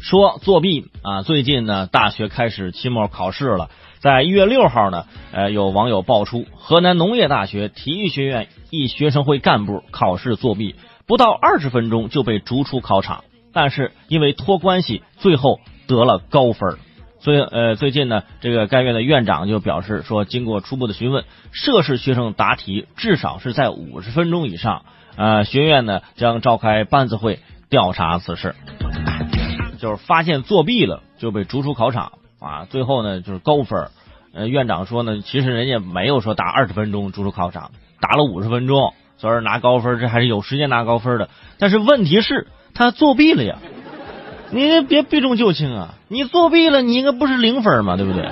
说作弊啊，最近呢，大学开始期末考试了。在一月六号呢，呃，有网友爆出河南农业大学体育学院一学生会干部考试作弊，不到二十分钟就被逐出考场，但是因为托关系，最后得了高分。所以，呃，最近呢，这个该院的院长就表示说，经过初步的询问，涉事学生答题至少是在五十分钟以上，呃，学院呢将召开班子会调查此事。就是发现作弊了就被逐出考场。啊，最后呢就是高分呃，院长说呢，其实人家没有说打二十分钟逐出考场，打了五十分钟，所以拿高分这还是有时间拿高分的。但是问题是，他作弊了呀！你别避重就轻啊！你作弊了，你应该不是零分嘛，对不对？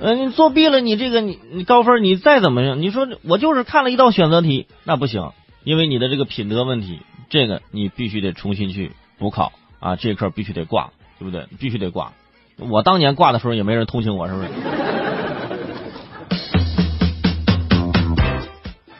嗯，你作弊了，你这个你你高分，你再怎么样，你说我就是看了一道选择题，那不行，因为你的这个品德问题，这个你必须得重新去补考啊，这课必须得挂，对不对？必须得挂。我当年挂的时候也没人同情我，是不是？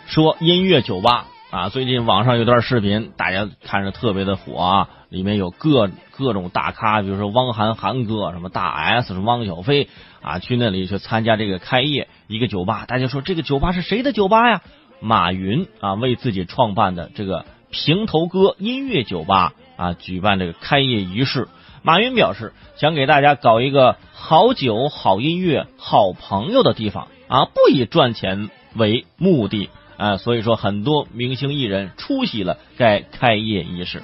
说音乐酒吧啊，最近网上有段视频，大家看着特别的火啊，里面有各各种大咖，比如说汪涵涵哥，什么大 S 是汪小菲啊，去那里去参加这个开业一个酒吧。大家说这个酒吧是谁的酒吧呀？马云啊为自己创办的这个平头哥音乐酒吧啊举办这个开业仪式。马云表示，想给大家搞一个好酒、好音乐、好朋友的地方啊，不以赚钱为目的啊，所以说很多明星艺人出席了该开业仪式。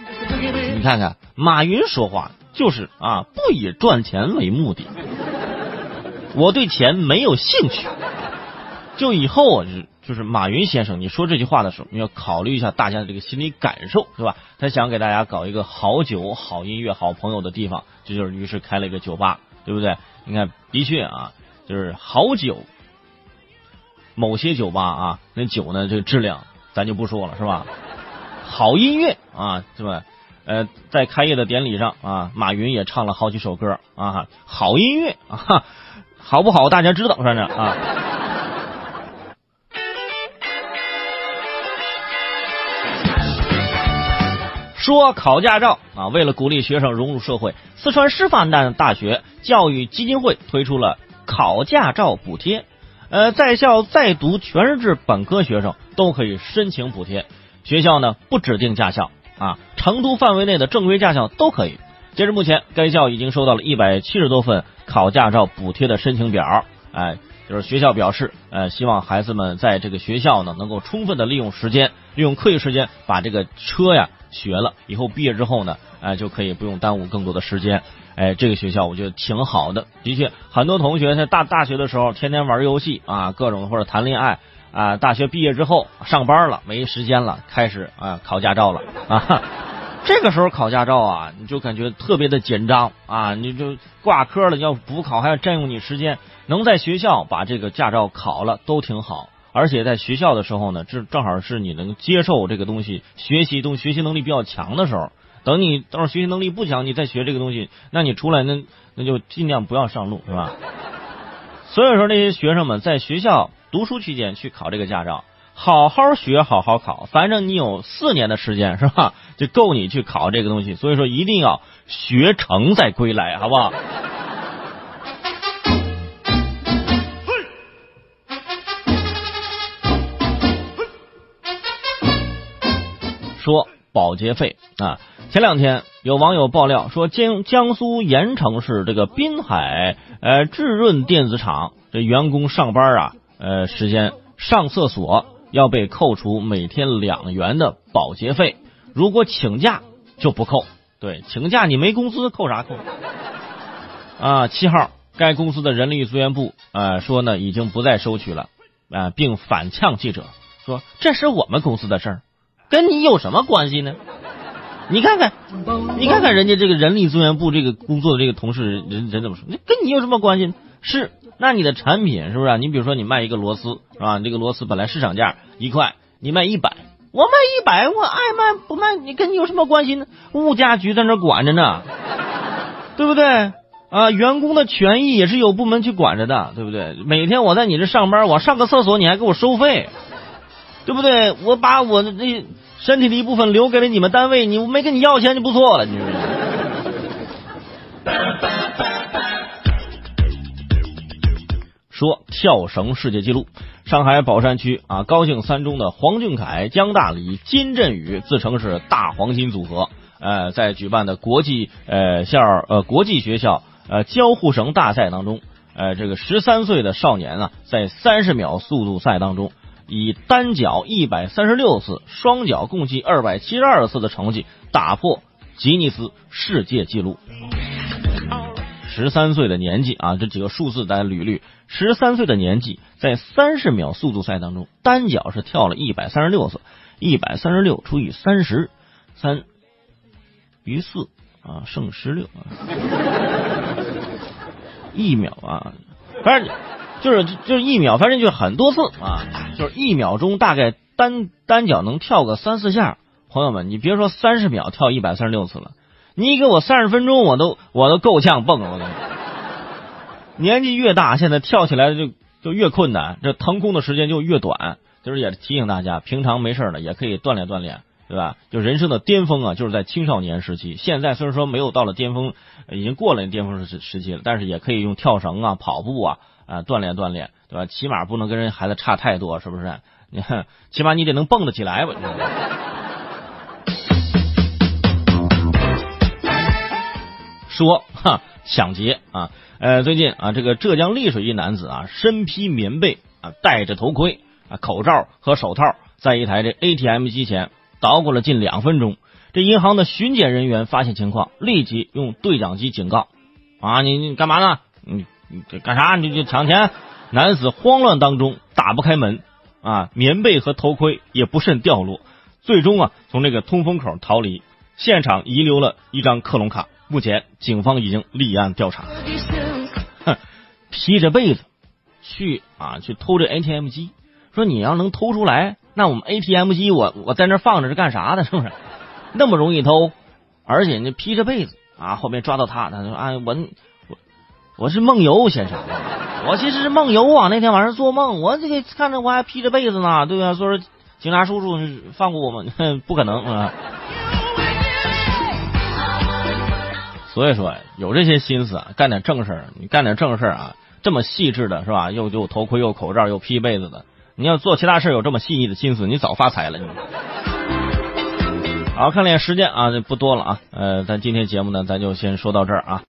你看看，马云说话就是啊，不以赚钱为目的，我对钱没有兴趣。就以后啊，就是马云先生，你说这句话的时候，你要考虑一下大家的这个心理感受，是吧？他想给大家搞一个好酒、好音乐、好朋友的地方，这就是于是开了一个酒吧，对不对？你看，的确啊，就是好酒，某些酒吧啊，那酒呢，这个质量咱就不说了，是吧？好音乐啊，是吧？呃，在开业的典礼上啊，马云也唱了好几首歌啊，好音乐啊，好不好？大家知道，反正啊。说考驾照啊，为了鼓励学生融入社会，四川师范大学教育基金会推出了考驾照补贴。呃，在校在读全日制本科学生都可以申请补贴，学校呢不指定驾校啊，成都范围内的正规驾校都可以。截至目前，该校已经收到了一百七十多份考驾照补贴的申请表。哎，就是学校表示，呃，希望孩子们在这个学校呢，能够充分的利用时间，利用课余时间把这个车呀。学了以后毕业之后呢，哎，就可以不用耽误更多的时间。哎，这个学校我觉得挺好的。的确，很多同学在大大学的时候天天玩游戏啊，各种或者谈恋爱啊。大学毕业之后上班了，没时间了，开始啊考驾照了啊。这个时候考驾照啊，你就感觉特别的紧张啊，你就挂科了，要补考还要占用你时间。能在学校把这个驾照考了都挺好。而且在学校的时候呢，这正好是你能接受这个东西、学习东学习能力比较强的时候。等你到时候学习能力不强，你再学这个东西，那你出来那那就尽量不要上路，是吧？所以说，那些学生们在学校读书期间去考这个驾照，好好学，好好考，反正你有四年的时间，是吧？就够你去考这个东西。所以说，一定要学成再归来，好不好？说保洁费啊，前两天有网友爆料说，江江苏盐城市这个滨海呃智润电子厂这员工上班啊呃时间上厕所要被扣除每天两元的保洁费，如果请假就不扣。对，请假你没工资扣啥扣？啊，七号该公司的人力资源部啊说呢已经不再收取了啊，并反呛记者说这是我们公司的事儿。跟你有什么关系呢？你看看，你看看人家这个人力资源部这个工作的这个同事人人人怎么说？那跟你有什么关系？是，那你的产品是不是？你比如说你卖一个螺丝是吧？这个螺丝本来市场价一块，你卖一百，我卖一百，我爱卖不卖，你跟你有什么关系呢？物价局在那管着呢，对不对？啊，员工的权益也是有部门去管着的，对不对？每天我在你这上班，我上个厕所你还给我收费。对不对？我把我的那身体的一部分留给了你们单位，你我没跟你要钱就不错了，你说。说跳绳世界纪录，上海宝山区啊高兴三中的黄俊凯、江大礼、金振宇自称是大黄金组合，呃，在举办的国际呃校呃国际学校呃交互绳大赛当中，呃，这个十三岁的少年啊，在三十秒速度赛当中，以单脚一百三十六次，双脚共计二百七十二次的成绩，打破吉尼斯世界纪录。十三岁的年纪啊，这几个数字大家捋捋。十三岁的年纪，在三十秒速度赛当中，单脚是跳了一百三十六次，一百三十六除以三十，三余四啊，剩十六啊，一秒啊，反正就是就是一秒，反正就是很多次啊，就是一秒钟大概单单脚能跳个三四下。朋友们，你别说三十秒跳一百三十六次了。你给我三十分钟，我都我都够呛蹦了。我跟你年纪越大，现在跳起来就就越困难，这腾空的时间就越短。就是也提醒大家，平常没事呢，也可以锻炼锻炼，对吧？就人生的巅峰啊，就是在青少年时期。现在虽然说没有到了巅峰，已经过了巅峰时时期了，但是也可以用跳绳啊、跑步啊啊锻炼锻炼，对吧？起码不能跟人孩子差太多，是不是？你看，起码你得能蹦得起来吧。说哈抢劫啊，呃，最近啊，这个浙江丽水一男子啊，身披棉被啊，戴着头盔啊、口罩和手套，在一台这 ATM 机前捣鼓了近两分钟。这银行的巡检人员发现情况，立即用对讲机警告啊，你你干嘛呢？你你干啥？你就抢钱？男子慌乱当中打不开门啊，棉被和头盔也不慎掉落，最终啊，从这个通风口逃离，现场遗留了一张克隆卡。目前，警方已经立案调查。哼，披着被子去啊，去偷这 ATM 机。说你要能偷出来，那我们 ATM 机我我在那放着是干啥的？是不是？那么容易偷？而且你披着被子啊，后面抓到他，他说：“啊，我我我是梦游先生，我其实是梦游啊。那天晚上做梦，我这个看着我还披着被子呢，对吧？所以说，警察叔叔放过我们，不可能啊。”所以说，有这些心思啊，干点正事儿。你干点正事儿啊，这么细致的是吧？又又头盔，又口罩，又披被子的。你要做其他事，有这么细腻的心思，你早发财了。你好，看脸时间啊，这不多了啊。呃，咱今天节目呢，咱就先说到这儿啊。